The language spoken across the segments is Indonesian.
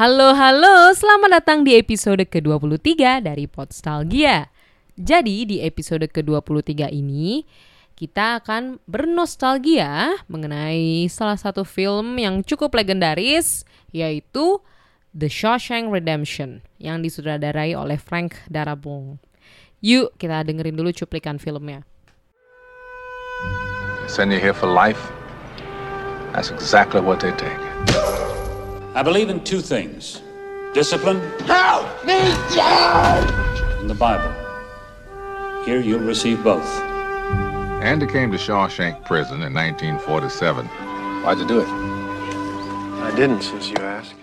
Halo halo, selamat datang di episode ke-23 dari Podstalgia. Jadi di episode ke-23 ini kita akan bernostalgia mengenai salah satu film yang cukup legendaris yaitu The Shawshank Redemption yang disutradarai oleh Frank Darabont. Yuk kita dengerin dulu cuplikan filmnya. Send you here for life? That's exactly what they take. I believe in two things discipline Help me, Joe! and the Bible. Here you'll receive both. Andy came to Shawshank Prison in 1947. Why'd you do it? I didn't, since you asked.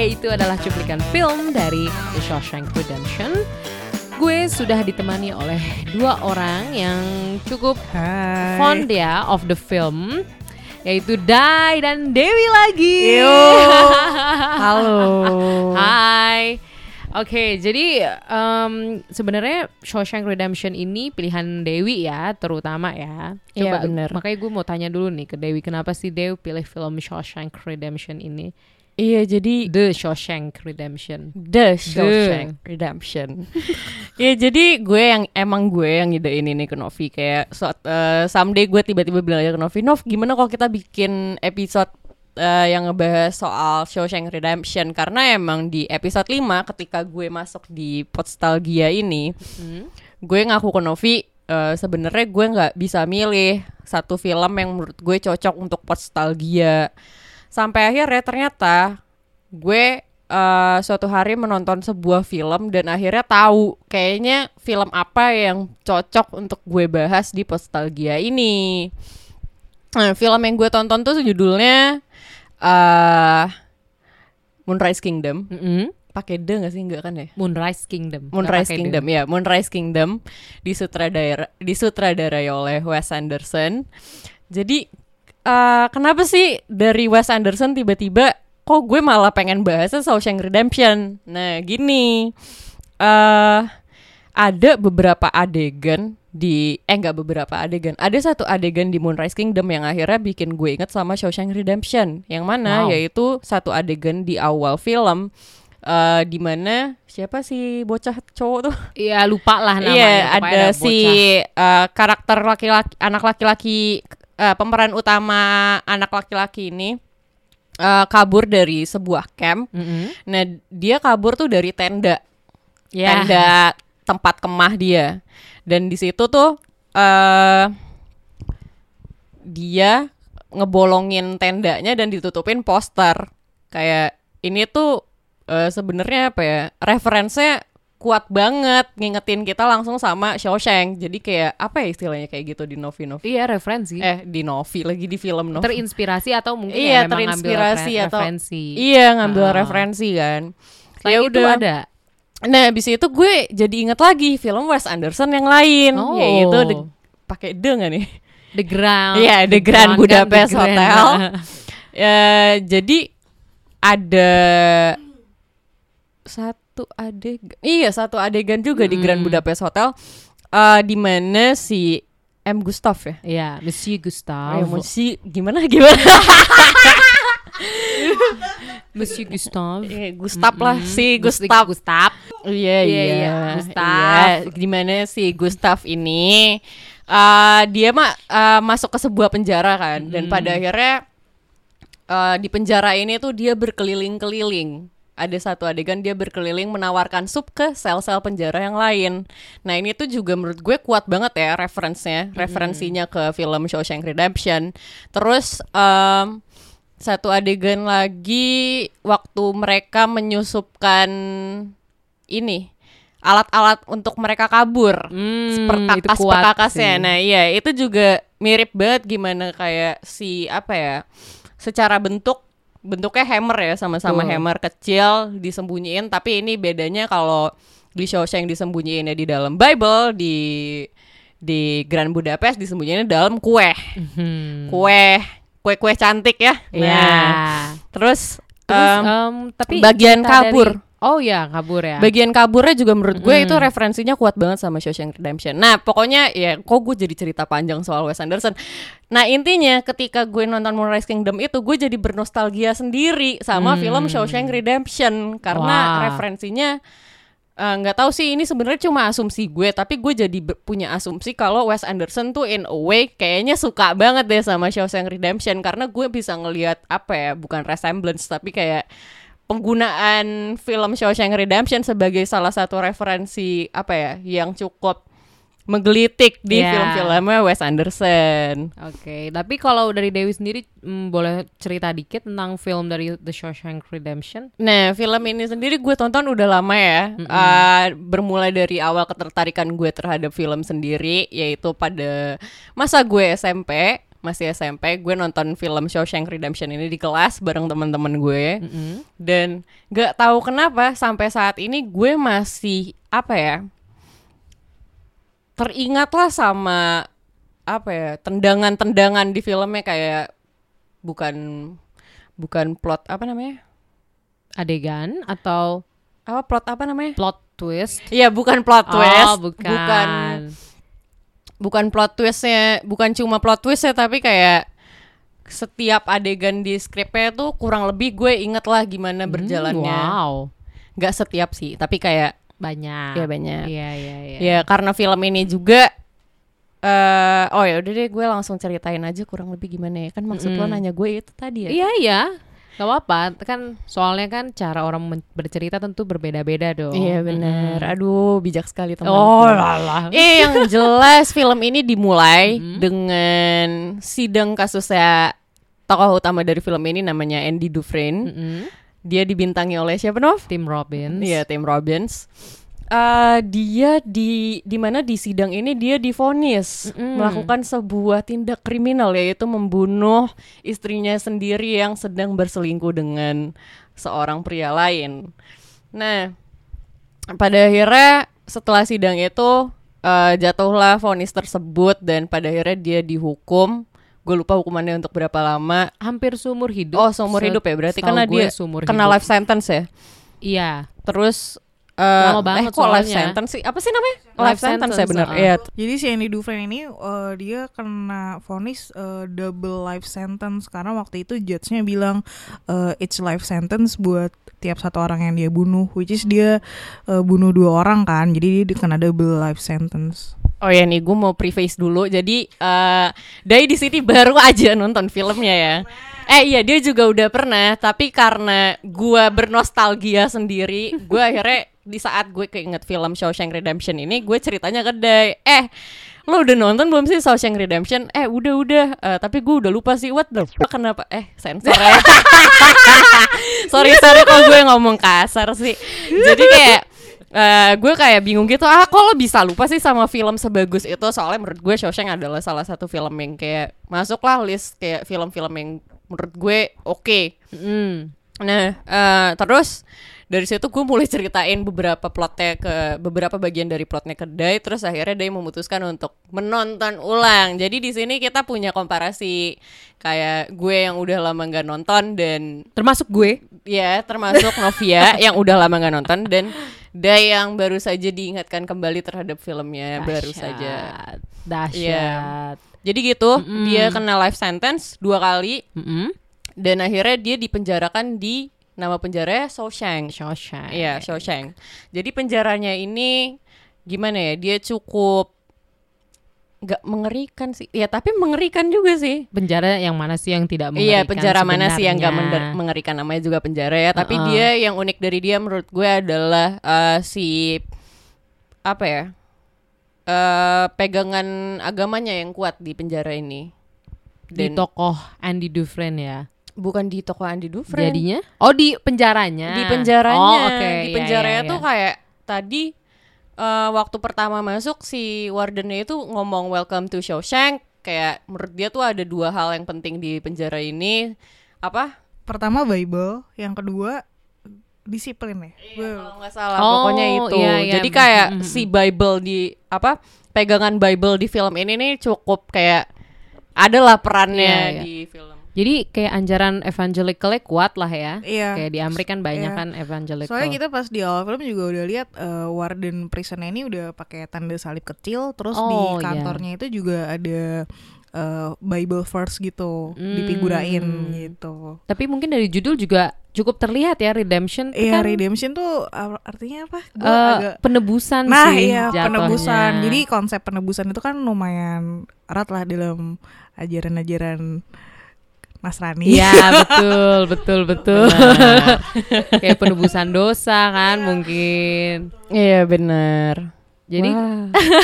Itu adalah cuplikan film dari The Shawshank Redemption. Gue sudah ditemani oleh dua orang yang cukup fond ya of the film yaitu Dai dan Dewi lagi. Yo. Halo. Hai. Oke, jadi em, sebenarnya Shawshank Redemption ini pilihan Dewi ya, terutama ya. Iya, bener. Makanya gue mau tanya dulu nih ke Dewi, kenapa sih Dewi pilih film Shawshank Redemption ini? Iya jadi The Shawshank Redemption. The Shawshank Redemption. Iya jadi gue yang emang gue yang ide ini nih ke Novi kayak suat, eh, someday gue tiba-tiba bilang aja ke Novi, Nov gimana kalau kita bikin episode eh, yang ngebahas soal Shawshank Redemption karena emang di episode 5 ketika gue masuk di Podstalgia ini, gue ngaku ke Novi eh, sebenarnya gue nggak bisa milih satu film yang menurut gue cocok untuk Podstalgia. Sampai akhirnya ternyata gue eh, suatu hari menonton sebuah film dan akhirnya tahu kayaknya film apa yang cocok untuk gue bahas di Postalgia ini. Nah, film yang gue tonton tuh judulnya eh Moonrise Kingdom. Mm-mm. Pakai D gak sih? Enggak kan ya? Moonrise Kingdom. Moonrise Kingdom D. ya, Moonrise Kingdom disutradara disutradarai oleh Wes Anderson. Jadi eh, kenapa sih dari Wes Anderson tiba-tiba kok gue malah pengen bahasnya Shawshank Redemption? Nah, gini. eh ada beberapa adegan di eh enggak beberapa adegan. Ada satu adegan di Moonrise Kingdom yang akhirnya bikin gue inget sama Shawshank Redemption. Yang mana Wow. yaitu satu adegan di awal film eh di mana siapa sih bocah cowok tuh? Iya lupa lah namanya. Iya, pokoknya ada si bocah. eh, karakter laki-laki anak laki-laki eh, pemeran utama anak laki-laki ini eh, kabur dari sebuah camp. Mm-mm. Nah, dia kabur tuh dari tenda. Ya. Tenda tempat kemah dia. Dan di situ tuh eh dia ngebolongin tendanya dan ditutupin poster. Kayak ini tuh eh, sebenarnya apa ya? Referensinya kuat banget ngingetin kita langsung sama Shawshank. Jadi kayak apa ya istilahnya kayak gitu di Novi Novi. Iya referensi. Eh di Novi lagi di film Novi. Terinspirasi atau mungkin iya ya memang ngambil terinspirasi referen- atau referensi. iya ngambil Ah. referensi kan. Selain Ya itu udah. ada. Nah, abis itu gue jadi inget lagi film Wes Anderson yang lain, Oh. yaitu The- pakai The nggak nih? The Grand. Iya, The Grand kan, Budapest The Grand. Hotel. Ya, jadi ada satu adegan, iya satu adegan juga di Grand Budapest Hotel, eh, di mana si M Gustav ya, Iya, Monsieur Oh, Gustave. ya, si gimana gimana? Monsieur Gustave. Eh, Gustav lah, si Gus- Gustav. Gustav. Iya Iya, iya, iya, Gustav. Iya, Di mana si Gustav ini eh dia mah eh, masuk ke sebuah penjara kan dan pada akhirnya eh, di penjara ini tuh dia berkeliling-keliling. Ada satu adegan dia berkeliling menawarkan sup ke sel-sel penjara yang lain. Nah ini tuh juga menurut gue kuat banget ya referensinya, referensinya ke film Shawshank Redemption. Terus em, satu adegan lagi waktu mereka menyusupkan ini alat-alat untuk mereka kabur Hmm, perkakas perkakasnya sih. nah iya itu juga mirip banget gimana kayak si apa ya secara bentuk bentuknya hammer ya sama-sama hammer kecil disembunyiin tapi ini bedanya kalau di Shawshank disembunyiinnya di dalam Bible di di Grand Budapest disembunyiin dalam kue. Hmm. Kue, kue-kue cantik ya. Ya. Nah, terus, Terus em, em, tapi bagian kabur. dari- oh ya kabur ya. Bagian kaburnya juga menurut gue Mm. itu referensinya kuat banget sama Shawshank Redemption. Nah, pokoknya ya kok gue jadi cerita panjang soal Wes Anderson. Nah, intinya ketika gue nonton Moonrise Kingdom itu gue jadi bernostalgia sendiri sama Hmm. film Shawshank Redemption karena Wah. referensinya eh, nggak tahu sih ini sebenarnya cuma asumsi gue tapi gue jadi punya asumsi kalau Wes Anderson tuh in a way kayaknya suka banget deh sama Shawshank Redemption karena gue bisa ngelihat apa ya bukan resemblance tapi kayak penggunaan film Shawshank Redemption sebagai salah satu referensi apa ya yang cukup menggelitik di Ya. film-filmnya Wes Anderson. Oke, tapi kalau dari Dewi sendiri mm, boleh cerita dikit tentang film dari The Shawshank Redemption? Nah, film ini sendiri gue tonton udah lama ya. Uh, bermulai dari awal ketertarikan gue terhadap film sendiri, yaitu pada masa gue SMP, masih SMP, gue nonton film Shawshank Redemption ini di kelas bareng teman-teman gue. Dan gak tahu kenapa sampai saat ini gue masih apa ya? Teringatlah sama apa ya? Tendangan-tendangan di filmnya kayak bukan bukan plot apa namanya? Adegan atau apa plot apa namanya? plot twist? Iya bukan plot twist, Oh, bukan. bukan bukan plot twistnya, bukan cuma plot twist ya tapi kayak setiap adegan di skripnya tuh kurang lebih gue inget lah gimana berjalannya. Hmm, Wow, Gak setiap sih, tapi kayak banyak. ya banyak. Iya, iya, iya. Ya karena film ini juga eh oh ya udah deh gue langsung ceritain aja kurang lebih gimana ya kan maksud lo Mm-mm. nanya gue itu tadi ya Iya, iya. Gak apa-apa, kan soalnya kan cara orang bercerita tentu berbeda-beda dong. Iya benar. Aduh bijak sekali teman. Oh lah Eh yang jelas film ini dimulai Mm-hmm. dengan sidang kasusnya tokoh utama dari film ini namanya Andy Dufresne. Mm-mm. Dia dibintangi oleh siapa Nov? Tim Robbins. Iya Tim Robbins. Eh, dia di di mana di sidang ini dia difonis Mm-mm. melakukan sebuah tindak kriminal yaitu membunuh istrinya sendiri yang sedang berselingkuh dengan seorang pria lain. Nah, pada akhirnya setelah sidang itu eh, jatuhlah vonis tersebut dan pada akhirnya dia dihukum. Gue lupa hukumannya untuk berapa lama. Hampir seumur hidup. Oh, seumur hidup ya berarti karena dia seumur kena hidup. life sentence ya. Iya. Terus eh Lama banget eh, kok life soalnya. sentence sih? Apa sih namanya? Life Life, sentence, ya sentence, benar. uh-uh. Iya. Jadi si Andy Dufresne ini eh, dia kena vonis eh, double life sentence karena waktu itu judge-nya bilang eh, it's life sentence buat tiap satu orang yang dia bunuh, which is dia eh, bunuh dua orang kan, jadi dia kena double life sentence. Oh ya nih gue mau preface dulu. Jadi eh Dai di sini baru aja nonton filmnya ya. Eh iya dia juga udah pernah, tapi karena gue bernostalgia sendiri, gue akhirnya di saat gue keinget film Shawshank Redemption ini, gue ceritanya ke Dai. Eh lo udah nonton belum sih Shawshank Redemption? Eh udah udah, Eh, tapi gue udah lupa sih what the fuck kenapa? Eh sensor ya. sorry sorry kok gue ngomong kasar sih. Jadi kayak eh gue kayak bingung gitu ah kok lo bisa lupa sih sama film sebagus itu soalnya menurut gue Shawshank adalah salah satu film yang kayak masuklah list kayak film-film yang menurut gue oke Mm. nah eh, terus dari situ gue mulai ceritain beberapa plotnya ke beberapa bagian dari plotnya ke Dai terus akhirnya Dai memutuskan untuk menonton ulang jadi di sini kita punya komparasi kayak gue yang udah lama nggak nonton dan Termasuk gue. Ya, termasuk Novia yang udah lama nggak nonton dan Day yang baru saja diingatkan kembali terhadap filmnya baru saja. Dahsyat. Iya. Jadi gitu, dia kena life sentence dua kali Mm-mm. dan akhirnya dia dipenjarakan di nama penjara Shawshank. Shawshank. Iya, Shawshank. Jadi penjaranya ini gimana ya? Dia cukup nggak mengerikan sih. Ya, tapi mengerikan juga sih. Penjara yang mana sih yang tidak mengerikan Iya penjara mana sih yang gak sebenarnya? mengerikan namanya juga penjara ya Tapi Uh-uh. dia yang unik dari dia menurut gue adalah eh, si Apa ya eh Pegangan agamanya yang kuat di penjara ini di Dan tokoh Andy Dufresne ya. bukan di toko Andi Dufresne Jadinya? Oh di penjaranya. Di penjaranya Oh, oke. Di Iya, penjaranya iya, tuh iya. kayak Tadi eh, waktu pertama masuk si wardennya itu ngomong welcome to Shawshank Kayak menurut dia tuh ada dua hal yang penting di penjara ini Apa? Pertama Bible, yang kedua disiplin ya. Gue- kalau nggak salah Oh, pokoknya itu iya, iya. jadi kayak Mm, mm, si Bible di apa pegangan Bible di film ini nih cukup kayak adalah perannya Iya, iya. di film Jadi kayak anjaran evangelicalnya kuat lah ya. Iya. Kayak di Amerika kan banyak Iya. kan evangelical. Soalnya kita pas di awal film juga udah lihat eh, warden prison ini udah pakai tanda salib kecil, terus Oh, di iya. kantornya itu juga ada eh, Bible verse gitu Hmm. dipigurain gitu. Tapi mungkin dari judul juga cukup terlihat ya redemption. Iya kan, redemption tuh ar- artinya apa? Gua eh, agak penebusan Nah sih. iya jatuhnya. penebusan. Jadi konsep penebusan itu kan lumayan erat lah dalam ajaran-ajaran Nasrani. Iya betul betul betul. kayak penebusan dosa kan mungkin. iya benar Jadi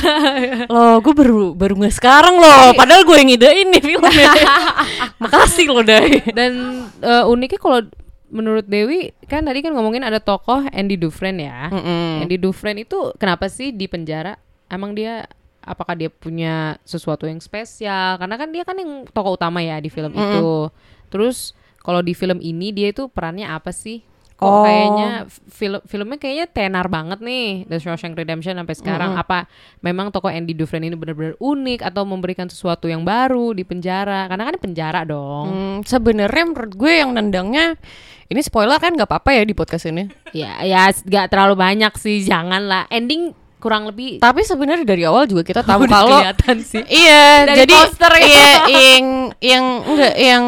loh gue baru baru nggak sekarang loh padahal gue yang ngidein nih filmnya makasih loh Dai dan eh, uniknya kalau menurut Dewi kan tadi kan ngomongin ada tokoh Andy Dufresne ya. Mm-mm. Andy Dufresne itu kenapa sih di penjara? Emang dia apakah dia punya sesuatu yang spesial? Karena kan dia kan yang tokoh utama ya di film itu. Terus kalau di film ini dia itu perannya apa sih? Kok Oh. kayaknya film filmnya kayaknya tenar banget nih The Shawshank Redemption sampai sekarang. Apa memang tokoh Andy Dufresne ini benar-benar unik atau memberikan sesuatu yang baru di penjara? Karena kan penjara dong. Hmm, sebenarnya menurut gue yang nendangnya ini spoiler kan nggak apa-apa ya di podcast ini Ya ya nggak terlalu banyak sih, janganlah. Ending kurang lebih tapi sebenarnya dari awal juga kita tahu kalau kelihatan sih. Iya, Dari jadi poster ya. iya, yang yang enggak yang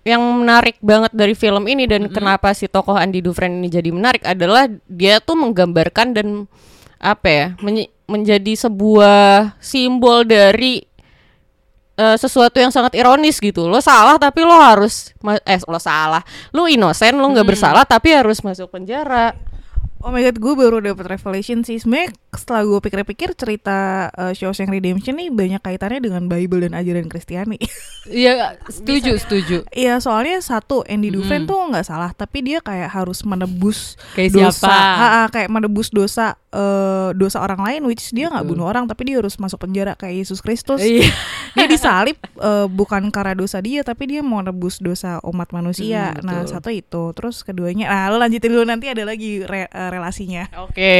yang menarik banget dari film ini dan kenapa si tokoh Andy Dufresne ini jadi menarik adalah dia tuh menggambarkan dan apa ya menye- menjadi sebuah simbol dari eh, sesuatu yang sangat ironis gitu. Lo salah tapi lo harus ma- eh lo salah. Lo inosen lo nggak bersalah tapi harus masuk penjara Oh my god, gue baru dapet revelation sih. Sebenarnya setelah gue pikir-pikir cerita uh, Shawshank Redemption nih banyak kaitannya dengan Bible dan ajaran Kristiani. Iya, setuju, setuju. Iya, soalnya satu Andy Dufresne tuh nggak salah, tapi dia kayak harus menebus Kayak dosa, siapa? Ha, ha, kayak menebus dosa eh, dosa orang lain, which dia nggak bunuh orang, tapi dia harus masuk penjara kayak Yesus Kristus. Iya. dia disalib eh, bukan karena dosa dia, tapi dia mau nebus dosa umat manusia. Hmm, nah, satu itu, terus keduanya, nah lo lanjutin dulu nanti ada lagi re- eh, relasinya. oke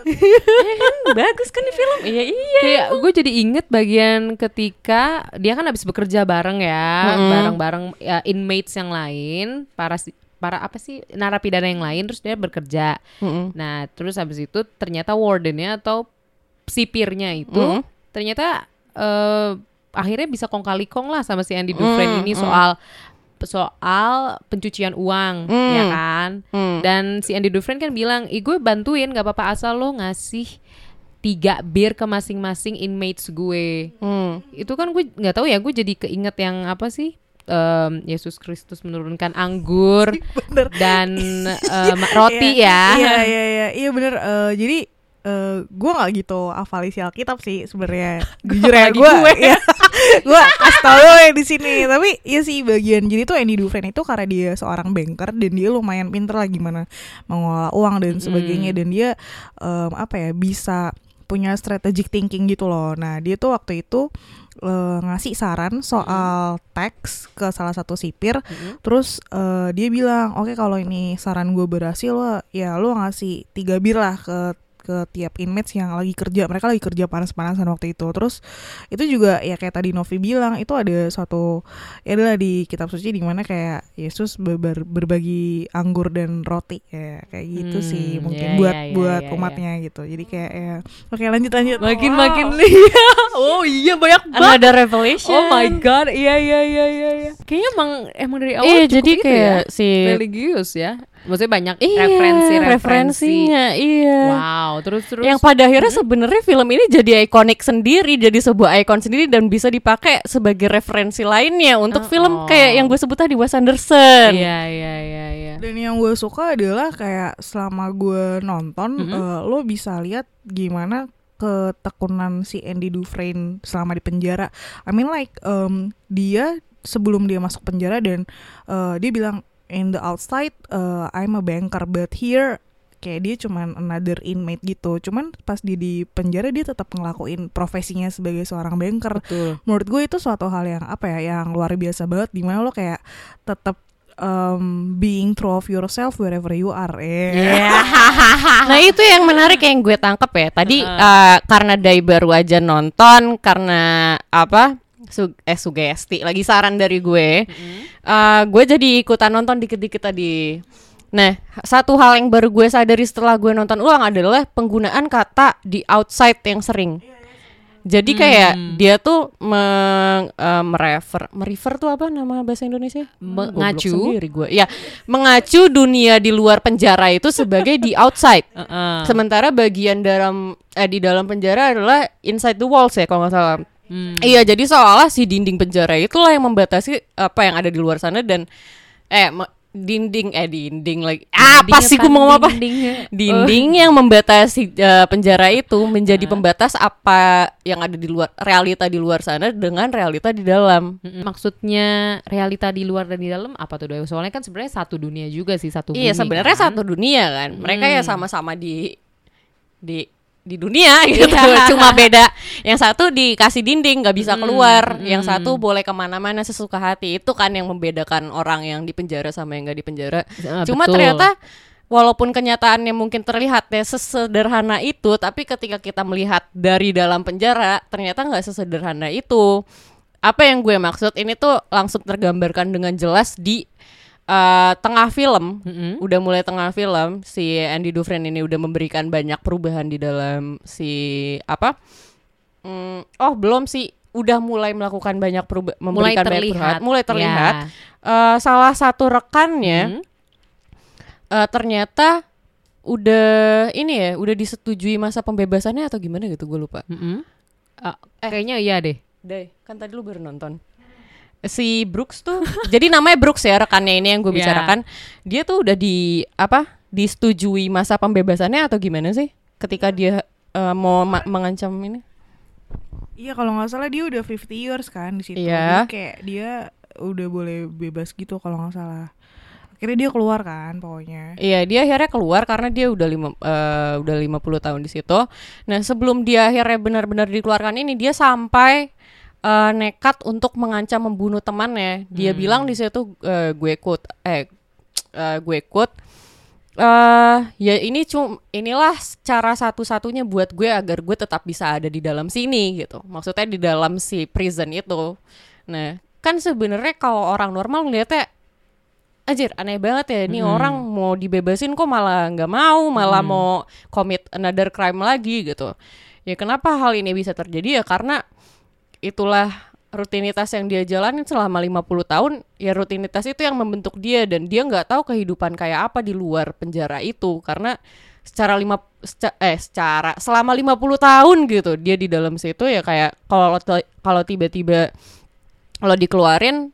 bagus kan di film iya iya Kayak gue jadi inget bagian ketika dia kan habis bekerja bareng ya, Mm-mm. bareng-bareng ya, inmates yang lain, para para apa sih narapidana yang lain, terus dia bekerja. Mm-mm. Nah, terus habis itu ternyata wardennya atau sipirnya itu Mm. ternyata eh, akhirnya bisa kong kali kong lah sama si Andy Dufresne Mm, ini mm. Soal pencucian uang Mm. ya kan Mm. dan si Andy Dufresne kan bilang ih gue bantuin gak apa-apa asal lo ngasih tiga bir ke masing-masing inmates gue Hmm. itu kan gue nggak tahu ya gue jadi keinget yang apa sih Em, Yesus Kristus menurunkan anggur Bener. dan em, roti Iya, ya Iya iya iya iya bener. Eh, jadi eh gue nggak gitu hafal isi Alkitab sih sebenarnya. Jujur ya gue. Ya, gue kasih tau lo yang di sini. Tapi iya sih bagian jadi tuh Andy Dufresne itu karena dia seorang banker dan dia lumayan pinter lah gimana mengelola uang dan sebagainya. Dan dia em, apa ya bisa punya strategic thinking gitu loh. Nah dia tuh waktu itu eh, ngasih saran soal teks ke salah satu sipir. Terus eh, dia bilang, oke kalau ini saran gue berhasil lo ya lo ngasih tiga bir lah ke ke tiap inmates yang lagi kerja mereka lagi kerja panas-panasan waktu itu. Terus itu juga ya kayak tadi Novi bilang itu ada suatu ya adalah di kitab suci di mana kayak Yesus ber- ber- berbagi anggur dan roti ya kayak gitu Hmm, sih mungkin ya, buat ya, ya, buat ya, ya. umatnya gitu. Jadi kayak ya oke lanjut lanjut. Makin Wow. makin iya oh iya banyak banget. Another revelation. oh my god iya iya iya iya iya. Kayaknya emang emang dari awal Iya, cukup jadi itu kayak ya, si religius ya maksudnya banyak iya, referensi referensi referensinya, iya. wow terus terus Yang pada akhirnya sebenarnya film ini jadi ikonik sendiri, jadi sebuah ikon sendiri dan bisa dipakai sebagai referensi lainnya untuk Oh. film kayak yang gue sebut tadi Wes Anderson. iya iya iya iya Dan yang gue suka adalah kayak selama gue nonton, eh, lo bisa lihat gimana ketekunan si Andy Dufresne selama di penjara. I mean like um, dia sebelum dia masuk penjara dan eh, dia bilang in the outside eh, I'm a banker but here kayak dia cuman another inmate gitu. Cuman pas dia di penjara dia tetap ngelakuin profesinya sebagai seorang banker betul menurut gue itu suatu hal yang apa ya yang luar biasa banget di mana lo kayak tetap um, being true of yourself wherever you are. Eh. Iya. nah itu yang menarik yang gue tangkep ya. Tadi eh, karena Dai baru aja nonton karena apa? Su eh sugesti lagi saran dari gue. Eh, gue jadi ikutan nonton dikit-dikit tadi. Nah, satu hal yang baru gue sadari setelah gue nonton ulang adalah penggunaan kata di outside yang sering. Jadi kayak dia tuh meng, eh, merefer, merefer tuh apa nama bahasa Indonesia? Mengacu. sendiri gue. Ya, mengacu dunia di luar penjara itu sebagai di outside. Heeh. Sementara bagian dalam eh di dalam penjara adalah inside the walls ya kalau nggak salah. Hmm. Iya, jadi seolah si dinding penjara itulah yang membatasi apa yang ada di luar sana dan eh dinding eh dinding lagi apa sih gue mau apa? Dinding. Dinding yang membatasi eh, penjara itu menjadi pembatas apa yang ada di luar realita di luar sana dengan realita di dalam. Maksudnya realita di luar dan di dalam apa tuh Doy? Soalnya kan sebenarnya satu dunia juga sih satu Iya sebenarnya kan? satu dunia kan. Mereka ya Hmm. sama-sama di di di dunia gitu. Cuma beda. Yang satu dikasih dinding nggak bisa keluar. Yang satu boleh ke mana-mana sesuka hati. Itu kan yang membedakan orang yang di penjara sama yang nggak di penjara. Ah, Cuma betul. ternyata walaupun kenyataannya mungkin terlihatnya sesederhana itu, tapi ketika kita melihat dari dalam penjara ternyata nggak sesederhana itu. Apa yang gue maksud ini tuh langsung tergambarkan dengan jelas di eh, tengah film Mm-mm. udah mulai tengah film si Andy Dufresne ini udah memberikan banyak perubahan di dalam si apa Hmm, oh belum sih udah mulai melakukan banyak perubahan mulai memberikan banyak terlihat. perubahan mulai terlihat Ya. Eh, salah satu rekannya Hmm. eh, ternyata udah ini ya udah disetujui masa pembebasannya atau gimana gitu gue lupa Mm-mm. Ah, Eh. kayaknya iya deh. deh kan tadi lu baru nonton si Brooks tuh jadi namanya Brooks ya rekannya ini yang gue Ya. bicarakan dia tuh udah di apa disetujui masa pembebasannya atau gimana sih ketika dia eh, mau ma- mengancam ini Iya kalau nggak salah dia udah 50 years kan di situ. Iya. Jadi kayak dia udah boleh bebas gitu kalau nggak salah. Akhirnya dia keluar kan pokoknya. Iya, dia akhirnya keluar karena dia udah lima eh, udah 50 tahun di situ. Nah, sebelum dia akhirnya benar-benar dikeluarkan ini, dia sampai eh, nekat untuk mengancam membunuh temannya. Dia bilang di situ eh, gue quote eh eh, gue quote eh ya ini cum inilah cara satu-satunya buat gue agar gue tetap bisa ada di dalam sini gitu. Maksudnya di dalam si prison itu. Nah, kan sebenarnya kalau orang normal ngeliatnya Anjir aneh banget ya Ini orang mau dibebasin kok malah nggak mau Malah mau commit another crime lagi gitu Ya kenapa hal ini bisa terjadi ya Karena itulah rutinitas yang dia jalanin selama 50 tahun Ya rutinitas itu yang membentuk dia Dan dia nggak tahu kehidupan kayak apa di luar penjara itu. Karena secara lima seca- eh secara selama 50 tahun gitu dia di dalam situ ya kayak kalau kalau tiba-tiba lo dikeluarin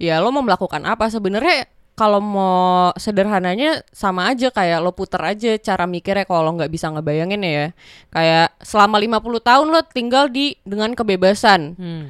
ya lo mau melakukan apa? Sebenarnya kalau mau sederhananya sama aja kayak lo puter aja cara mikirnya kalau lo nggak bisa ngebayangin ya. Kayak selama 50 tahun lo tinggal di dengan kebebasan. Hmm.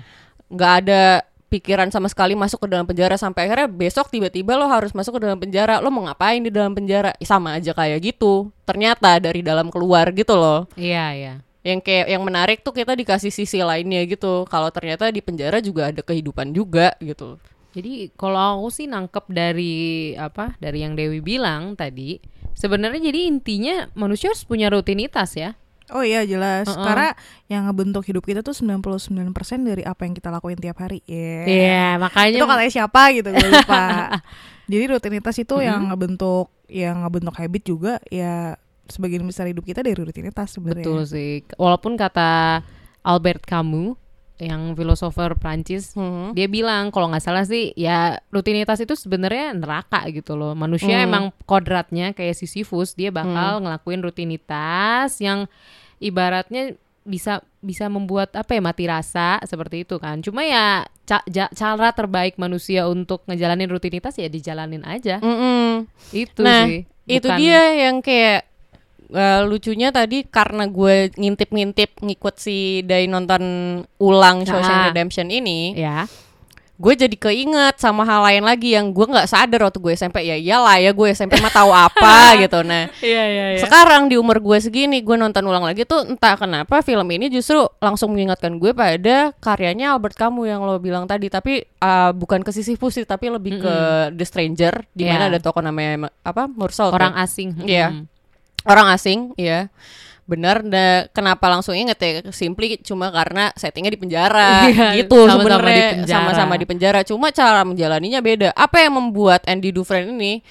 nggak ada pikiran sama sekali masuk ke dalam penjara sampai akhirnya besok tiba-tiba lo harus masuk ke dalam penjara. Lo mau ngapain di dalam penjara? Ih, sama aja kayak gitu. Ternyata dari dalam keluar gitu loh Iya, iya. yang kayak yang menarik tuh kita dikasih sisi lainnya gitu. Kalau ternyata di penjara juga ada kehidupan juga gitu Jadi kalau aku sih nangkep dari apa? Dari yang Dewi bilang tadi, sebenarnya jadi intinya manusia harus punya rutinitas ya. Oh iya jelas. Uh-uh. Karena yang ngebentuk hidup kita tuh 99% dari apa yang kita lakuin tiap hari. Iya. Iya, makanya Itu katanya siapa gitu gue lupa. Jadi rutinitas itu yang ngebentuk yang ngebentuk habit juga ya sebagian besar hidup kita dari rutinitas sebenarnya. betul sih. Walaupun kata Albert Camus yang filosofer Prancis Mhm. dia bilang kalau nggak salah sih ya rutinitas itu sebenarnya neraka gitu loh manusia Hmm. emang kodratnya kayak Sisyphus dia bakal ngelakuin rutinitas yang ibaratnya bisa bisa membuat apa ya mati rasa seperti itu kan cuma ya ca- ja- cara terbaik manusia untuk ngejalanin rutinitas ya dijalanin aja Mm-mm. itu nah sih itu Bukan- dia yang kayak eh, lucunya tadi karena gue ngintip-ngintip ngikut si Dai nonton ulang Shawshank Ah. Redemption ini ya gue jadi keinget sama hal lain lagi yang gue nggak sadar waktu gue SMP ya iyalah ya gue SMP mah tahu apa gitu nah Iya iya sekarang di umur gue segini gue nonton ulang lagi tuh entah kenapa film ini justru langsung mengingatkan gue pada karyanya Albert Camus yang lo bilang tadi tapi uh, bukan ke sisi pusing tapi lebih ke The Stranger di mana Iya. ada tokoh namanya ma- apa Mursal Orang kan? asing. Iya. Mm. Orang asing ya benar da, kenapa langsung inget ya? Simply cuma karena settingnya di penjara. Iya, gitu sama-sama di sebenarnya. penjara. sama-sama di penjara. Cuma cara menjalaninya beda. Apa yang membuat Andy Dufresne ini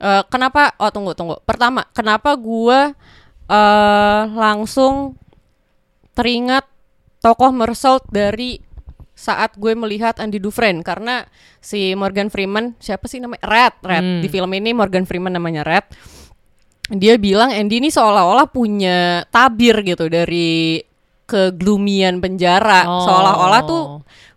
eh, kenapa oh tunggu tunggu. Pertama kenapa gua eh langsung teringat tokoh Mersault dari saat gue melihat Andy Dufresne? Karena si Morgan Freeman siapa sih namanya? Red Red. Hmm. di film ini Morgan Freeman namanya Red dia bilang Andy ini seolah-olah punya tabir gitu dari keglumian penjara Oh. seolah-olah tuh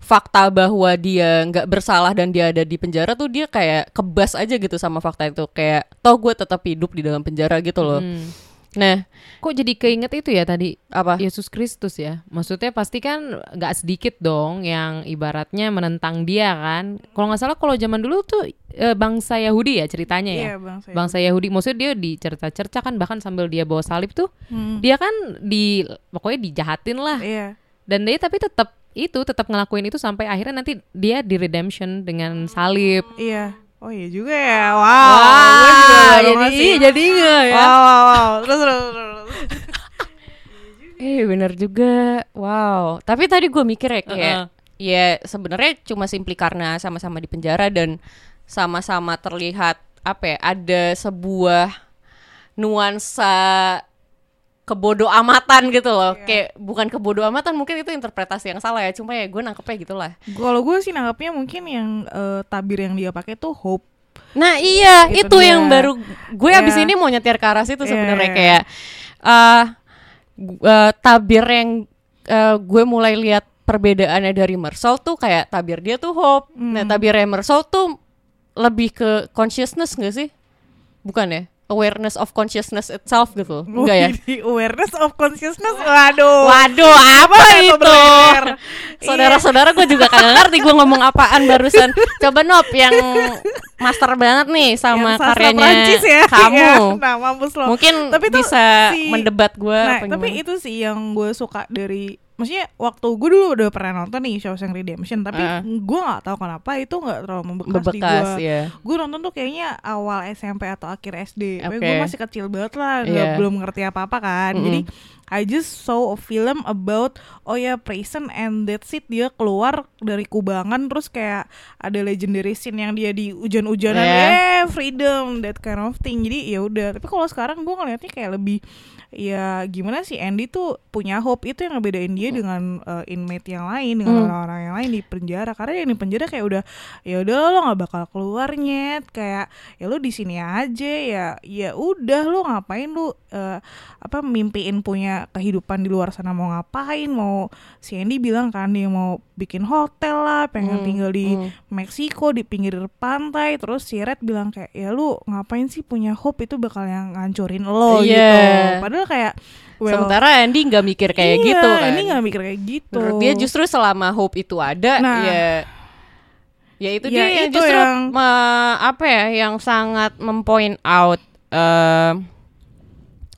fakta bahwa dia nggak bersalah dan dia ada di penjara tuh dia kayak kebas aja gitu sama fakta itu kayak toh gue tetap hidup di dalam penjara gitu loh Hmm. Nah Kok jadi keinget itu ya tadi apa Yesus Kristus ya. Maksudnya pasti kan nggak sedikit dong yang ibaratnya menentang dia kan. Kalau nggak salah kalau zaman dulu tuh eh, bangsa Yahudi ya ceritanya ya. Iya, bang. saya- Bangsa Yahudi, maksudnya dia dicerca-cerca kan bahkan sambil dia bawa salib tuh, Hmm. dia kan di pokoknya dijahatin lah. Iya. Dan dia tapi tetap itu tetap ngelakuin itu sampai akhirnya nanti dia di redemption dengan salib. Iya. Oh iya juga ya. Wow. Gue juga jadi iya, jadi enggak ya. Wow, wow, wow. Terus, terus, terus, terus. Eh bener juga, wow. Tapi tadi gue mikir ya kayak, Heeh. ya sebenarnya cuma simply karena sama-sama di penjara dan sama-sama terlihat apa ya, ada sebuah nuansa kebodoh amatan gitu loh. Kayak bukan kebodoh amatan, mungkin itu interpretasi yang salah ya. Cuma ya gue nangkepnya gitulah. Kalau gue sih nangkapnya mungkin yang eh, tabir yang dia pakai tuh hope. Nah iya Itu itu, yang dia. baru gue abis Iya. ini mau nyetir ke arah situ sebenarnya Iya. kayak eh gu- eh, tabir yang eh, gue mulai lihat perbedaannya dari Mersal tuh kayak tabir dia tuh hope. Nah Hmm. tabir Mersal tuh lebih ke consciousness gak sih? Bukan ya? Awareness of consciousness itself gitu. Enggak ya? Awareness of consciousness. Waduh. Waduh, apa itu? Saudara-saudara gue juga kagak ngerti gue ngomong apaan barusan. Coba Nop yang master banget nih sama Yang karyanya Prancis ya. kamu. Iya, nah, mampus lo. Mungkin Tapi bisa si- mendebat gue Nah, tapi gimana. itu sih yang gue suka dari maksudnya waktu gue dulu udah pernah nonton nih Shawshank Redemption tapi Heeh. gue nggak tahu kenapa itu nggak terlalu membekas, di Bebekas gue ya. gue nonton tuh kayaknya awal SMP atau akhir SD Oke. gue masih kecil banget lah Iya. belum ngerti apa apa kan Mm-mm. jadi I just saw a film about oh ya prison and that's it dia keluar dari kubangan terus kayak ada legendary scene yang dia di hujan-hujanan Iya. eh freedom that kind of thing jadi ya udah tapi kalau sekarang gue ngeliatnya kayak lebih ya gimana sih? Andy tuh punya hope itu yang ngebedain dia dengan uh, inmate yang lain dengan Hmm. orang-orang yang lain di penjara. Karena yang di penjara kayak udah ya udah lo nggak bakal keluar nyet. Kayak ya lo di sini aja ya ya udah lo ngapain lo uh, apa mimpiin punya kehidupan di luar sana mau ngapain? Mau si Andy bilang kan dia mau bikin hotel lah pengen Hmm, tinggal di hmm. Meksiko di pinggir pantai. Terus si Red bilang kayak ya lu ngapain sih punya hope itu bakal yang ngancurin lo? Iya. gitu. Padahal kayak well, Sementara Andy nggak mikir kayak iya, gitu kan. ini nggak mikir kayak gitu Menurut dia justru selama hope itu ada Nah. ya ya itu Ya, dia itu justru yang- me- apa ya yang sangat mempoint out eh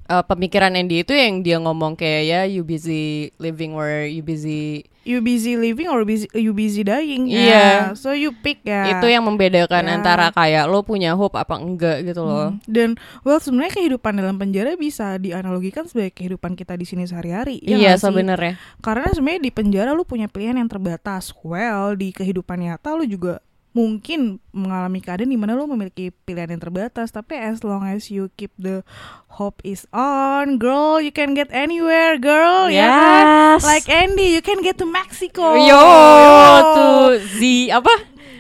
eh, pemikiran Andy itu yang dia ngomong kayak ya you busy living where you busy you busy living or busy, you busy dying Iya. Ya, so you pick ya itu yang membedakan Ya. antara kayak lo punya hope apa enggak gitu loh. Hmm. Dan well sebenarnya kehidupan dalam penjara bisa dianalogikan sebagai kehidupan kita di sini sehari-hari. ya iya sih? sebenarnya. Karena sebenarnya di penjara lu punya pilihan yang terbatas. Well di kehidupan nyata lu juga mungkin mengalami keadaan di mana lu memiliki pilihan yang terbatas. Tapi as long as you keep the hope is on, girl, you can get anywhere, girl. Ya kan? Yes. Like Andy, you can get to Mexico. Yo, tuh Z apa?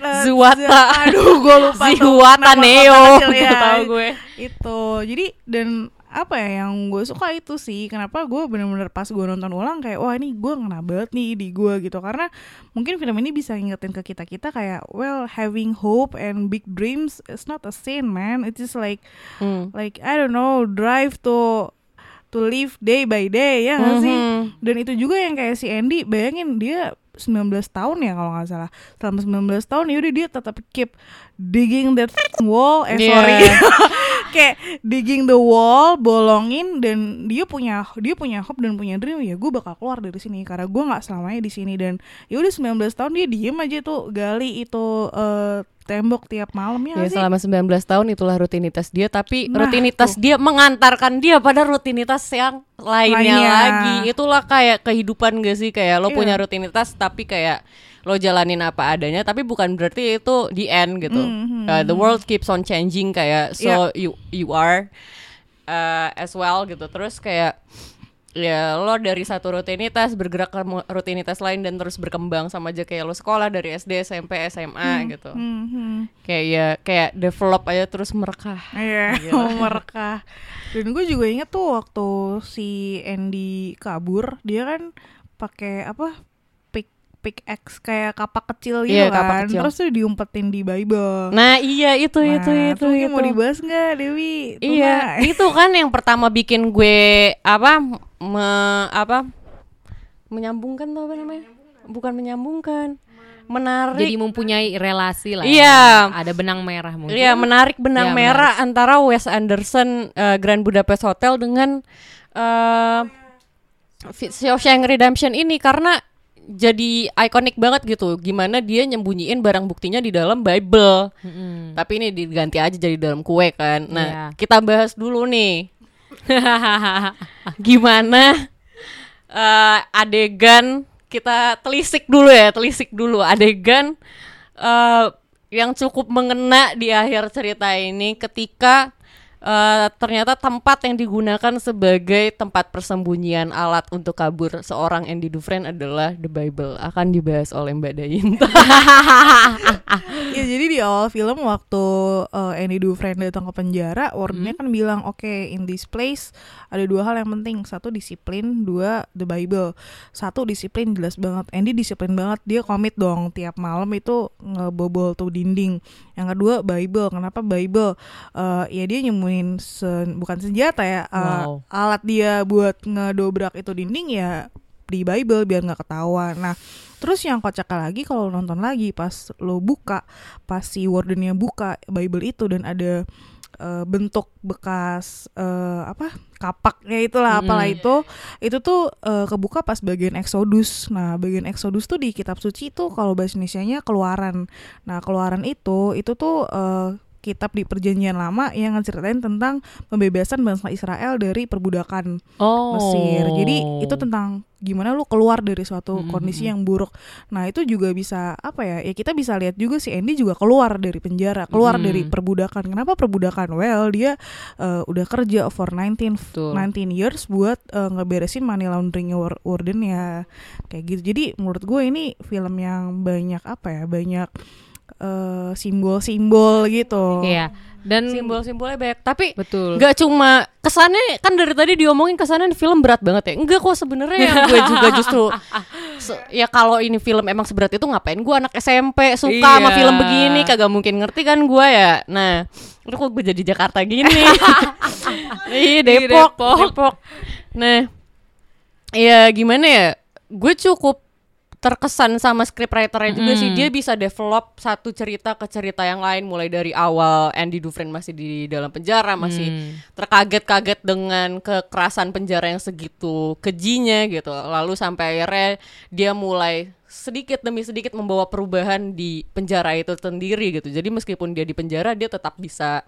Eh, Zuwata. Aduh, gue lupa nama Neo. ya. Tahu gue. itu jadi dan apa ya yang gue suka itu sih kenapa gue bener-bener pas gue nonton ulang kayak wah ini gue ngena banget nih di gue gitu karena mungkin film ini bisa ngingetin ke kita kita kayak well having hope and big dreams is not a sin man it's just like Hmm. like I don't know drive to to live day by day ya nggak sih Mhm. dan itu juga yang kayak si Andy bayangin dia 19 tahun ya kalau nggak salah. Selama 19 tahun ya udah dia tetap keep digging that wall eh Iya. sorry. Kayak digging the wall bolongin dan dia punya dia punya hope dan punya dream ya gue bakal keluar dari sini. Karena gue nggak selamanya di sini. Dan ya udah 19 tahun dia diem aja tuh gali itu eh, tembok tiap malam ya, Ya sih? selama 19 tahun itulah rutinitas dia tapi Nah, rutinitas tuh. dia mengantarkan dia pada rutinitas yang lainnya, Lainnya. lagi. Itulah kayak kehidupan gak sih kayak lo Iya. punya rutinitas tapi kayak lo jalanin apa adanya tapi bukan berarti itu the end gitu. Mhm. Uh, the world keeps on changing kayak so Iya. you you are uh, as well gitu. Terus kayak ya lo dari satu rutinitas bergerak ke rutinitas lain dan terus berkembang sama aja kayak lo sekolah dari SD, SMP, SMA gitu Hmm, hmm. kayak ya kayak develop aja terus merekah Iya, mau merekah. Dan gue juga inget tuh waktu si Andy kabur, dia kan pakai apa? Pick pick X kayak kapak kecil gitu Iya, kan. kapak kecil. Terus tuh diumpetin di Bible. nah iya itu Nah, itu itu itu mau dibahas nggak Dewi? Tuh, iya Nak. itu kan yang pertama bikin gue apa me, apa menyambungkan tuh apa namanya bukan menyambungkan menarik Jadi mempunyai relasi lah. Iya. Ya. Ada benang merah mungkin. Iya menarik benang Iya, merah antara Wes Anderson eh, Grand Budapest Hotel dengan eh Shawshank Redemption ini karena jadi ikonik banget gitu. Gimana dia nyembunyiin barang buktinya di dalam Bible. Mm-mm. tapi ini diganti aja jadi dalam kue kan. Nah Iya. kita bahas dulu nih. Gimana eh, adegan kita telisik dulu ya telisik dulu. Adegan eh, yang cukup mengena di akhir cerita ini ketika eh, ternyata tempat yang digunakan sebagai tempat persembunyian alat untuk kabur seorang Andy Dufresne adalah The Bible. Akan dibahas oleh Mbak Dayinta Ya jadi di awal film waktu uh, Andy Dufresne datang ke penjara, wardennya kan bilang oke in this place ada dua hal yang penting, satu disiplin, dua the Bible. Satu disiplin jelas banget, Andy disiplin banget, dia komit dong tiap malam itu ngebobol tuh dinding. Yang kedua Bible, kenapa Bible? Uh, ya dia nyemuin sen- bukan senjata ya, uh, Wow. alat dia buat ngedobrak itu dinding ya di Bible biar nggak ketahuan. Nah, terus yang kocaknya lagi kalau nonton lagi pas lo buka, pas si wardennya buka Bible itu dan ada eh, bentuk bekas eh, apa kapaknya itulah apalah itu itu tuh eh, kebuka pas bagian Exodus. Nah, bagian Exodus tuh di kitab suci itu kalau bahasa Indonesianya keluaran. Nah, keluaran itu itu tuh eh, kitab di perjanjian lama yang ngeceritain tentang pembebasan bangsa Israel dari perbudakan Oh. Mesir. Jadi itu tentang gimana lu keluar dari suatu Mhm. kondisi yang buruk. Nah, itu juga bisa apa ya? Ya kita bisa lihat juga si Andy juga keluar dari penjara, keluar Mhm. dari perbudakan. Kenapa perbudakan? Well, dia uh, udah kerja for 19 Betul. 19 years buat uh, ngeberesin money laundering war warden ya. Kayak gitu. Jadi menurut gue ini film yang banyak apa ya? Banyak uh, simbol-simbol gitu. Iya. Dan simbol-simbolnya banyak tapi betul. Gak cuma kesannya kan dari tadi diomongin kesannya film berat banget ya. Enggak kok sebenarnya yang gue juga justru se- ya kalau ini film emang seberat itu ngapain gue anak SMP suka sama Iya. film begini kagak mungkin ngerti kan gue ya. Nah, itu kok gue jadi Jakarta gini. Ih, Depok, Depok. Depok. Nah, ya gimana ya? Gue cukup terkesan sama scriptwriternya juga sih. Dia bisa develop satu cerita ke cerita yang lain mulai dari awal Andy Dufresne masih di dalam penjara masih Hmm. terkaget-kaget dengan kekerasan penjara yang segitu kejinya gitu. Lalu sampai akhirnya dia mulai sedikit demi sedikit membawa perubahan di penjara itu sendiri gitu. Jadi meskipun dia di penjara dia tetap bisa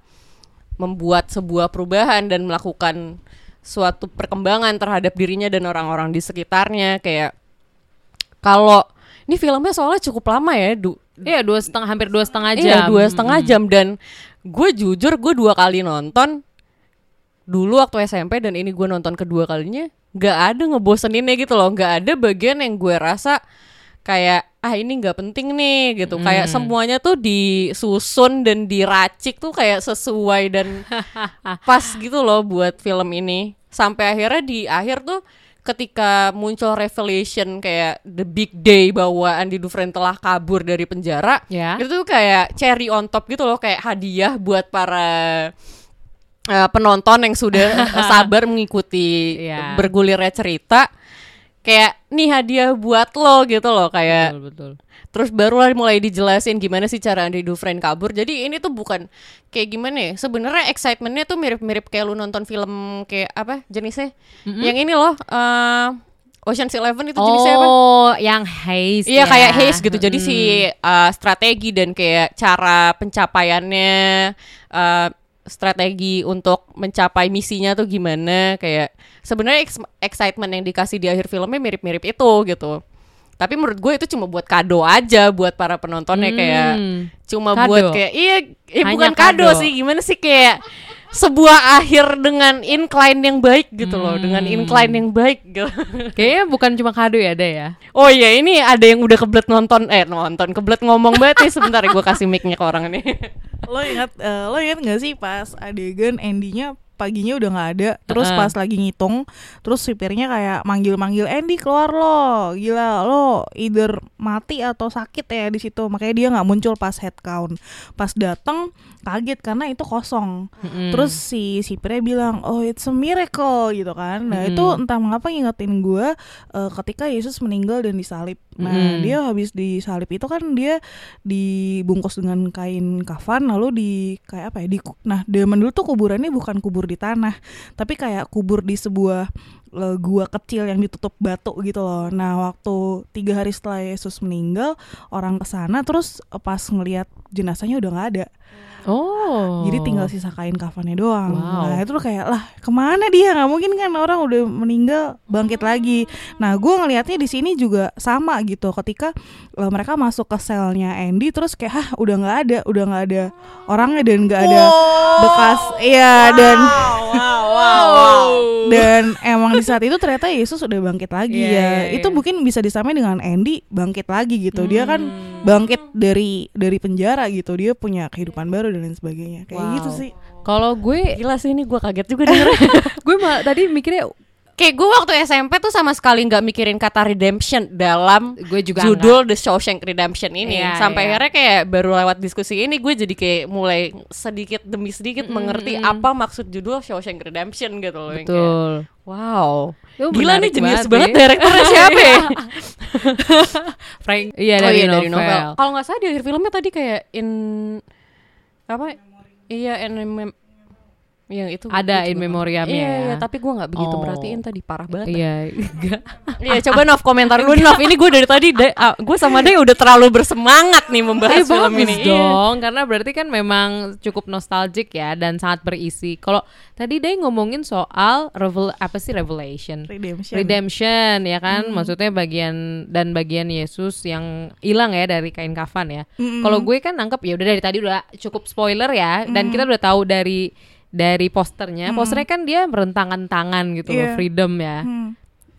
membuat sebuah perubahan dan melakukan suatu perkembangan terhadap dirinya dan orang-orang di sekitarnya. Kayak kalau ini filmnya soalnya cukup lama ya du, Iya dua setengah hampir dua setengah jam. Iya dua setengah jam. Dan gue jujur gue dua kali nonton dulu waktu SMP dan ini gue nonton kedua kalinya nggak ada ngeboseninnya gitu loh. Nggak ada bagian yang gue rasa kayak ah ini nggak penting nih gitu. Kayak semuanya tuh disusun dan diracik tuh kayak sesuai dan pas gitu loh buat film ini. Sampai akhirnya di akhir tuh ketika muncul revelation kayak the big day bahwa Andy Dufresne telah kabur dari penjara Ya. itu tuh kayak cherry on top gitu loh kayak hadiah buat para eh, penonton yang sudah sabar mengikuti Iya. bergulirnya cerita kayak nih hadiah buat lo gitu loh kayak Betul, betul. terus barulah mulai dijelasin gimana sih cara Andy Dufresne kabur jadi ini tuh bukan kayak gimana ya sebenarnya excitementnya tuh mirip-mirip kayak lu nonton film kayak apa jenisnya yang ini loh eh Ocean's Eleven itu jenisnya apa Oh, yang haze. Iya ya. kayak haze gitu. Jadi si uh, strategi dan kayak cara pencapaiannya uh, strategi untuk mencapai misinya tuh gimana kayak sebenarnya ex- excitement yang dikasih di akhir filmnya mirip-mirip itu gitu. Tapi menurut gue itu cuma buat kado aja buat para penontonnya kayak Hmm. cuma Kado. buat kayak iya eh, Hanya bukan kado. kado. sih gimana sih kayak sebuah akhir dengan incline yang baik gitu loh dengan Hmm. incline yang baik gitu. Kayaknya bukan cuma kado ya, ada ya. Oh iya ini ada yang udah kebelet nonton eh nonton kebelet ngomong banget nih sebentar ya gue kasih mic-nya ke orang ini. lo ingat eh, lo ingat gak sih pas adegan Andy-nya paginya udah nggak ada. Terus Heeh. pas lagi ngitung terus supirnya kayak manggil-manggil Andy keluar lo. Gila lo either mati atau sakit ya di situ. Makanya dia nggak muncul pas head count pas datang kaget karena itu kosong. Terus si sipirnya bilang oh it's a miracle gitu kan. Nah itu entah mengapa ngingetin gue eh, ketika Yesus meninggal dan disalib. Nah Mm-mm. dia habis disalib itu kan dia dibungkus dengan kain kafan lalu di kayak apa ya di nah zaman dulu tuh kuburannya bukan kubur di tanah tapi kayak kubur di sebuah eh, gua kecil yang ditutup batu gitu loh. Nah waktu tiga hari setelah Yesus meninggal orang ke sana terus eh, pas ngelihat jenazahnya udah nggak ada Oh. jadi tinggal sisa kain kafannya doang. Wow. Nah itu tuh kayak lah ke mana dia? Nggak mungkin kan orang udah meninggal bangkit lagi. Nah gue ngelihatnya di sini juga sama gitu. Ketika eh, mereka masuk ke selnya Andy, terus kayak hah udah nggak ada, udah nggak ada orangnya dan nggak ada bekas. Iya dan dan emang di saat itu ternyata Yesus udah bangkit lagi Iya, ya. iya, iya. Itu mungkin bisa disamain dengan Andy bangkit lagi gitu. Dia kan Hmm. Bangkit dari dari penjara gitu. Dia punya kehidupan baru dan lain sebagainya. Kayak Wow. gitu sih. Kalau gue Gila sih ini gue kaget juga dengernya. gue malah tadi mikirnya Kayak gue waktu SMP tuh sama sekali nggak mikirin kata redemption dalam gue juga judul The Shawshank Redemption ini. Iya, Sampai iya. akhirnya kayak baru lewat diskusi ini gue jadi kayak mulai sedikit demi sedikit mengerti apa maksud judul Shawshank Redemption gitu loh. yang kayak, betul. wow. Itu Gila nih jenius banget banget ya. direkturnya siapa ya? Frank. Iya oh dari, iya novel. dari novel. Kalau nggak salah di akhir filmnya tadi kayak in apa? Iya in yang itu Ada in juga- memoriamnya Iya, ya. iya, tapi gue nggak begitu Oh. perhatiin tadi parah banget. Iya, enggak. Iya, coba Nov komentar dulu Nov. Ini gue dari tadi gue sama dia udah terlalu bersemangat nih membahas Eh, film ini. Iya. dong, karena berarti kan memang cukup nostalgic ya dan sangat berisi. Kalau tadi dia ngomongin soal revel apa sih revelation? Redemption. Redemption ya kan, maksudnya bagian dan bagian Yesus yang hilang ya dari kain kafan ya. Kalau gue kan nangkep ya udah dari tadi udah cukup spoiler ya, dan kita udah tahu dari dari posternya, posternya kan dia merentangkan tangan gitu loh, Iya. freedom ya. Hmm.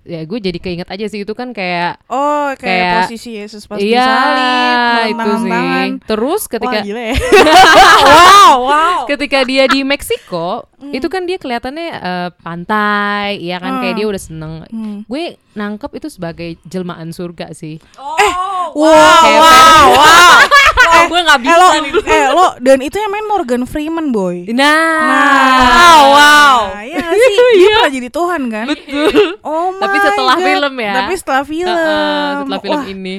Ya gue jadi keinget aja sih itu kan kayak Oh, kayak, Kayak- posisi Yesus pas Iya, disalib, itu sih. tangan. Terus ketika Wah, gila ya. wow, wow. ketika dia di Meksiko, itu kan dia kelihatannya eh, pantai, ya kan kayak dia udah seneng. Gue nangkep itu sebagai jelmaan surga sih. wow, Kayak wow, wow. Oh, gue nggak Eh bisa lo, nih. eh lo, dan itu yang main Morgan Freeman boy. Nah, wow. Nah, iya gak sih? Dia pernah jadi Tuhan kan? Betul. Oh my Tapi setelah God. film ya. Tapi setelah film. Heeh, setelah film wah, ini.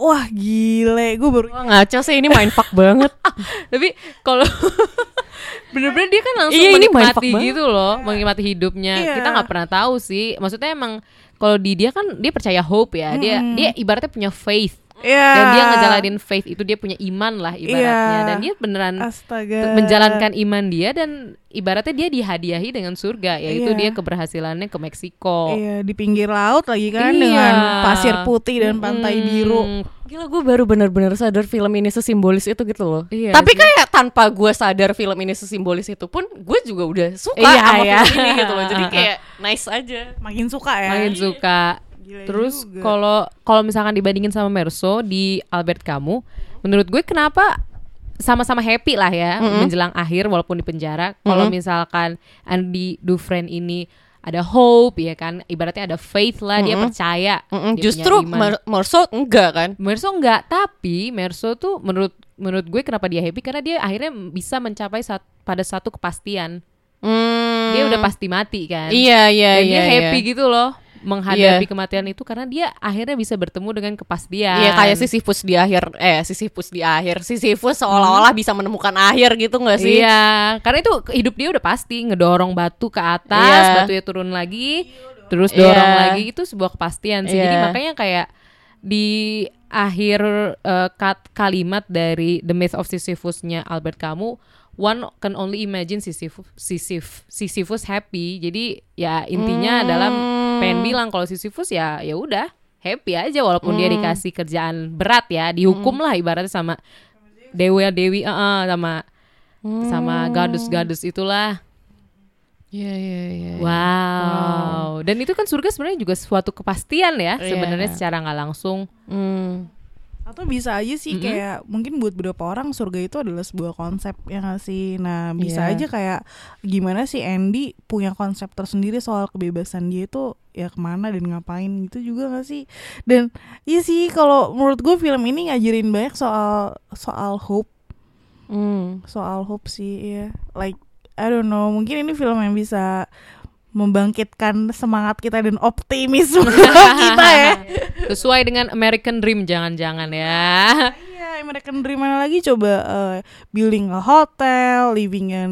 Wah gile, gue baru Wah, ngaco sih ini main fuck banget. Tapi kalau bener-bener dia kan langsung Iya, menikmati banget. gitu loh, menikmati hidupnya. Iya. Kita nggak pernah tahu sih. Maksudnya emang kalau di dia kan dia percaya hope ya. Dia dia ibaratnya punya faith. Iya. Dan dia ngejalanin faith itu dia punya iman lah ibaratnya. Iya. Dan dia beneran Astaga. menjalankan iman dia dan ibaratnya dia dihadiahi dengan surga yaitu Iya. dia keberhasilannya ke Meksiko. Iya di pinggir laut lagi kan Iya. dengan pasir putih dan pantai Hmm. biru. Gila gue baru bener-bener sadar film ini sesimbolis itu gitu loh. Iya Tapi sih. kayak tanpa gue sadar film ini sesimbolis itu pun gue juga udah suka Iya, sama iya. film ini gitu loh. Jadi kayak nice aja. Makin suka ya. makin suka. Gila Terus kalau kalau misalkan dibandingin sama Merso di Albert Kamu, menurut gue kenapa sama-sama happy lah ya menjelang akhir walaupun di penjara. Kalau misalkan Andy Dufresne ini ada hope ya kan, ibaratnya ada faith lah, dia percaya. Mm-mm, dia Justru. Mer- Morso enggak kan? Merso enggak, tapi Merso tuh menurut menurut gue kenapa dia happy karena dia akhirnya bisa mencapai saat, pada satu kepastian. Hmm. Dia udah pasti mati kan. Iya iya Dan iya. dia happy iya. gitu loh. Menghadapi Iya. kematian itu karena dia akhirnya bisa bertemu dengan kepastian. Iya kayak Sisyphus di akhir eh Sisyphus di akhir Sisyphus seolah-olah bisa menemukan akhir gitu gak sih? Iya, karena itu hidup dia udah pasti ngedorong batu ke atas, Iya. batunya turun lagi, terus dorong Iya. lagi itu sebuah kepastian sih. Jadi Iya. makanya kayak di akhir kat- kalimat dari The Myth of Sisyphus-nya Albert Camus, one can only imagine Sisyphus, Sisyphus, Sisyphus happy. Jadi ya intinya adalah pengen bilang kalau Sisyphus ya ya udah happy aja walaupun dia dikasih kerjaan berat ya, dihukum lah ibaratnya sama dewa dewi sama sama gadus-gadus itulah. Iya iya iya. Wow. Dan itu kan surga sebenarnya juga suatu kepastian ya Iya. sebenarnya secara nggak langsung. Hmm. Atau bisa aja sih kayak mungkin buat beberapa orang surga itu adalah sebuah konsep ya gak sih. Nah bisa Iya. aja kayak gimana sih Andy punya konsep tersendiri soal kebebasan dia itu ya ke mana dan ngapain gitu juga gak sih. Dan iya sih kalau menurut gue film ini ngajarin banyak soal soal hope Hmm. soal hope sih ya like I don't know mungkin ini film yang bisa membangkitkan semangat kita dan optimisme kita ya Sesuai dengan American Dream jangan-jangan ya. Iya, American Dream mana lagi coba uh, building a hotel, living in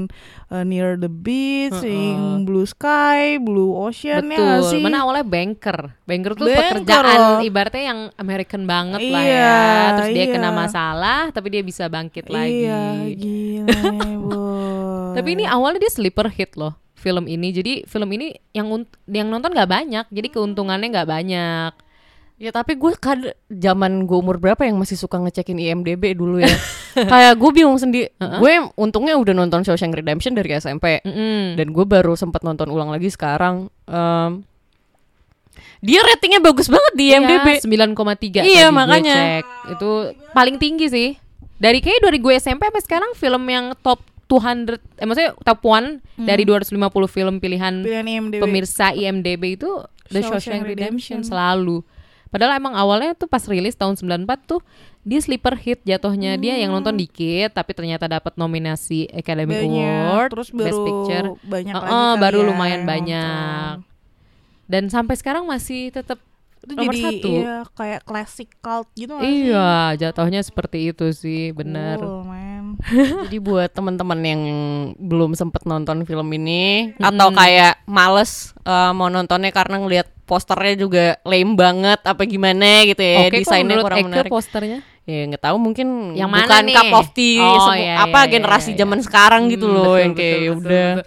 uh, near the beach, seeing blue sky, blue ocean ya Betul. sih? Mana awalnya banker. Banker tuh Banker pekerjaan loh. ibaratnya yang American banget lah Iya, ya. Terus dia iya. kena masalah tapi dia bisa bangkit lagi. Iya, gila bu. Tapi ini awalnya dia sleeper hit loh film ini. Jadi film ini yang yang nonton nggak banyak. Jadi keuntungannya nggak banyak. Ya tapi gue kad zaman gue umur berapa yang masih suka ngecekin IMDb dulu ya. Kayak gue bingung sendiri. Gue untungnya udah nonton Shawshank Redemption dari SMP. Mm-mm. Dan gue baru sempat nonton ulang lagi sekarang. Em, dia ratingnya bagus banget di IMDb. Iya, 9,3 Iya, gue makanya. cek. Itu paling tinggi sih. Dari kayak dari gue SMP sampai sekarang film yang top 200 eh maksudnya top 1 dari 250 film pilihan, Pilihan IMDb. pemirsa IMDb itu The Shawshank Shawshank Redemption Redemption. selalu. Padahal emang awalnya tuh pas rilis tahun 94 tuh dia sleeper hit jatuhnya dia yang nonton dikit tapi ternyata dapat nominasi Academy Hmm. Banyak, Award terus Best baru Picture. banyak Heeh, lagi kali baru ya lumayan banyak. nonton. Dan sampai sekarang masih tetap Itu nomor jadi satu. iya, kayak classic cult gitu sih? Iya, jatuhnya seperti itu sih. Cool, man. Jadi buat teman-teman yang belum sempet nonton film ini atau kayak males eh, mau nontonnya karena ngelihat posternya juga lame banget apa gimana gitu ya kok desainnya kurang Eke menarik. posternya? Ya nggak tahu mungkin Yang mana bukan nih? cup of tea Oh, iya, apa iya, generasi iya, iya. zaman sekarang gitu Hmm, loh betul, yang kayak betul, ya betul, udah betul.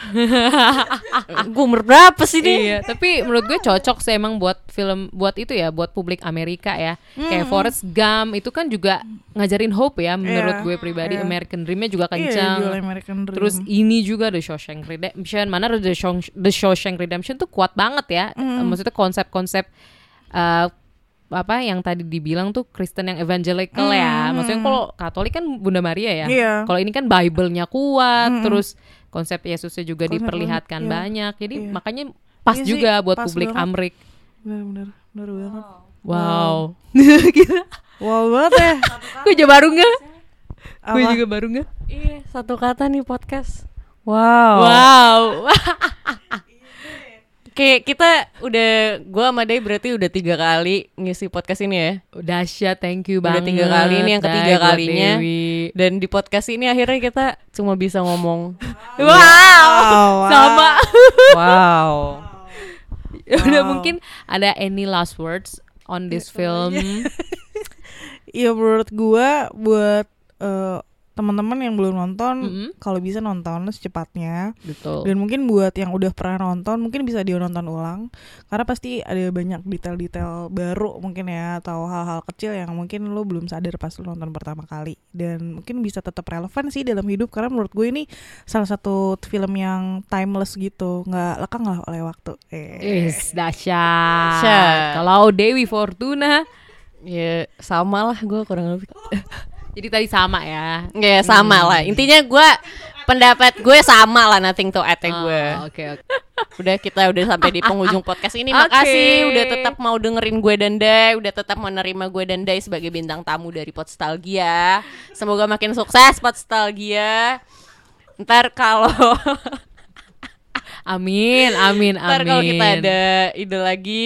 gue umur berapa sih nih? Iya, tapi menurut gue cocok sih emang buat film buat itu ya, buat publik Amerika ya. Kayak Forrest Gump itu kan juga ngajarin hope ya menurut Iya, gue pribadi. iya. American Dream-nya juga Iya, kencang. jual American Dream. Terus ini juga The Shawshank Redemption. Mana The Shawshank, The Shawshank Redemption tuh kuat banget ya. Maksudnya konsep-konsep eh, apa yang tadi dibilang tuh Kristen yang evangelical ya. Maksudnya kalau Katolik kan Bunda Maria ya. Iya. Kalau ini kan Bible-nya kuat, terus konsep Yesusnya juga Konsep- diperlihatkan iya. banyak. Jadi Iya. makanya pas Iya sih, juga buat pas publik banget. Amrik. Bener-bener, bener banget. Wow. Wow banget ya. Gue juga baru nggak? Gue juga baru nggak? Iya, satu kata nih podcast. Wow. Wow. Kayak kita udah gue sama Day berarti udah tiga kali ngisi podcast ini ya. Dahsyat, thank you Udah banget. tiga kali ini yang ketiga Day, buat kalinya. Dewi. Dan di podcast ini akhirnya kita cuma bisa ngomong Wow. wow. Sama. Wow Udah mungkin ada any last words on this film? Iya menurut gua buat eh, teman-teman yang belum nonton, Mm-mm. kalau bisa nonton secepatnya. Betul. Dan mungkin buat yang udah pernah nonton, mungkin bisa dia nonton ulang. Karena pasti ada banyak detail-detail baru mungkin ya atau hal-hal kecil yang mungkin lo belum sadar pas lo nonton pertama kali. Dan mungkin bisa tetap relevan sih dalam hidup karena menurut gue ini salah satu film yang timeless gitu, nggak lekang lah oleh waktu. Eh. Is dahsyat. Dahsyat. Kalau Dewi Fortuna, Ya sama lah gue kurang lebih jadi tadi sama ya. Ya sama lah Intinya gue Pendapat gue sama lah Nothing to add gue Oh, Oke oke. Udah kita udah sampai di penghujung podcast ini Oke. Makasih udah tetap mau dengerin gue dan Day Udah tetap menerima gue dan Day sebagai bintang tamu dari Podstalgia Semoga makin sukses Podstalgia Ntar kalau Amin, amin, amin. Ntar kalau kita ada ide lagi,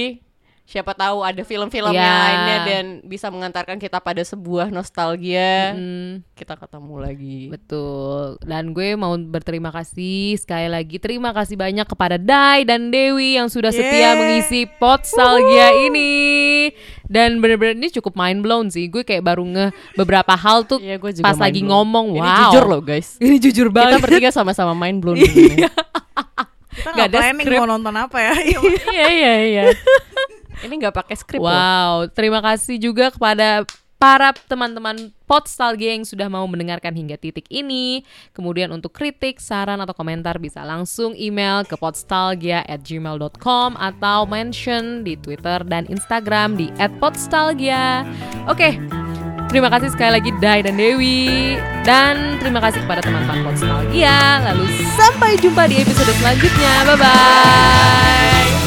siapa tahu ada film-film yang Ya. lainnya dan bisa mengantarkan kita pada sebuah nostalgia. Hmm, Kita ketemu lagi. betul. Dan gue mau berterima kasih sekali lagi. Terima kasih banyak kepada Dai dan Dewi yang sudah setia Yeay. mengisi Potsalgia ini. Dan bener-bener ini cukup mind blown sih. Gue kayak baru nge beberapa hal tuh Iya, gue juga pas lagi blown. ngomong. Ini Wow. jujur loh guys. Ini jujur Kita banget. bertiga sama-sama mind blown. begini. Kita Nggak nggak ada planning script. mau nonton apa ya. Iya iya iya. Ini nggak pakai skrip loh. Wow, terima kasih juga kepada para teman-teman Podstalgia yang sudah mau mendengarkan hingga titik ini. Kemudian untuk kritik, saran, atau komentar bisa langsung email ke podstalgia@gmail.com atau mention di Twitter dan Instagram di @podstalgia. Oke, terima kasih sekali lagi Dai dan Dewi. Dan terima kasih kepada teman-teman Podstalgia. Lalu sampai jumpa di episode selanjutnya. Bye-bye.